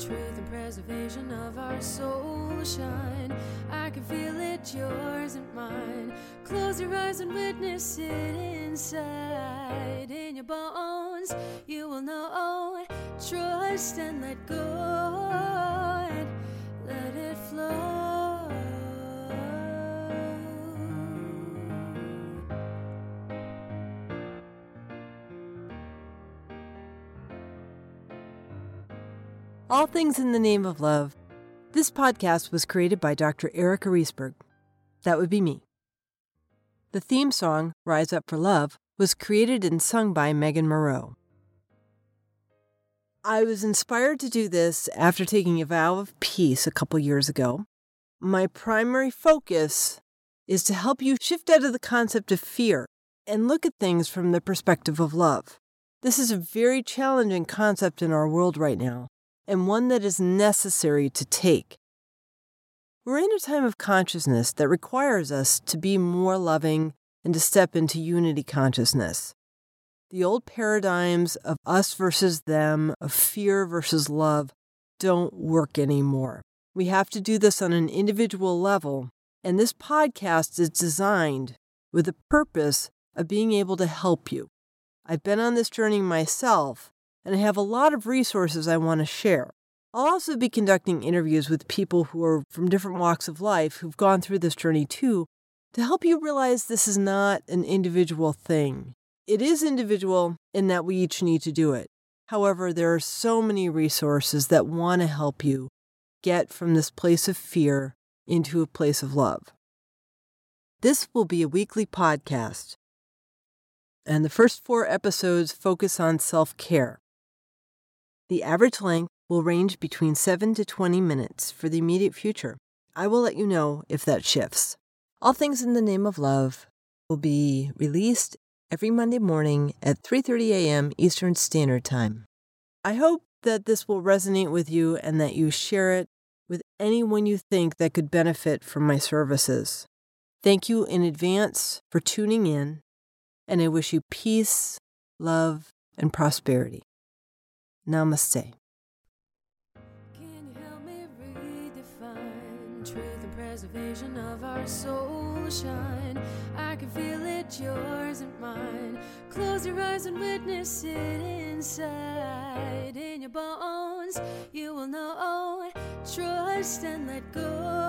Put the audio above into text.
truth and preservation of our soul shine. I can feel it, yours and mine. Close your eyes and witness it inside. In your bones, you will know. Trust and let go. All Things in the Name of Love. This podcast was created by Dr. Erica Riesberg. That would be me. The theme song, Rise Up for Love, was created and sung by Megan Moreau. I was inspired to do this after taking a vow of peace a couple years ago. My primary focus is to help you shift out of the concept of fear and look at things from the perspective of love. This is a very challenging concept in our world right now, and one that is necessary to take. We're in a time of consciousness that requires us to be more loving and to step into unity consciousness. The old paradigms of us versus them, of fear versus love, don't work anymore. We have to do this on an individual level, and this podcast is designed with the purpose of being able to help you. I've been on this journey myself, and I have a lot of resources I want to share. I'll also be conducting interviews with people who are from different walks of life who've gone through this journey too to help you realize this is not an individual thing. It is individual in that we each need to do it. However, there are so many resources that want to help you get from this place of fear into a place of love. This will be a weekly podcast, and the first four episodes focus on self care. The average length will range between 7 to 20 minutes for the immediate future. I will let you know if that shifts. All Things in the Name of Love will be released every Monday morning at 3:30 a.m. Eastern Standard Time. I hope that this will resonate with you and that you share it with anyone you think that could benefit from my services. Thank you in advance for tuning in, and I wish you peace, love, and prosperity. Namaste. Can you help me redefine truth and preservation of our soul shine? I can feel it, yours and mine. Close your eyes and witness it inside. In your bones, you will know. Trust and let go.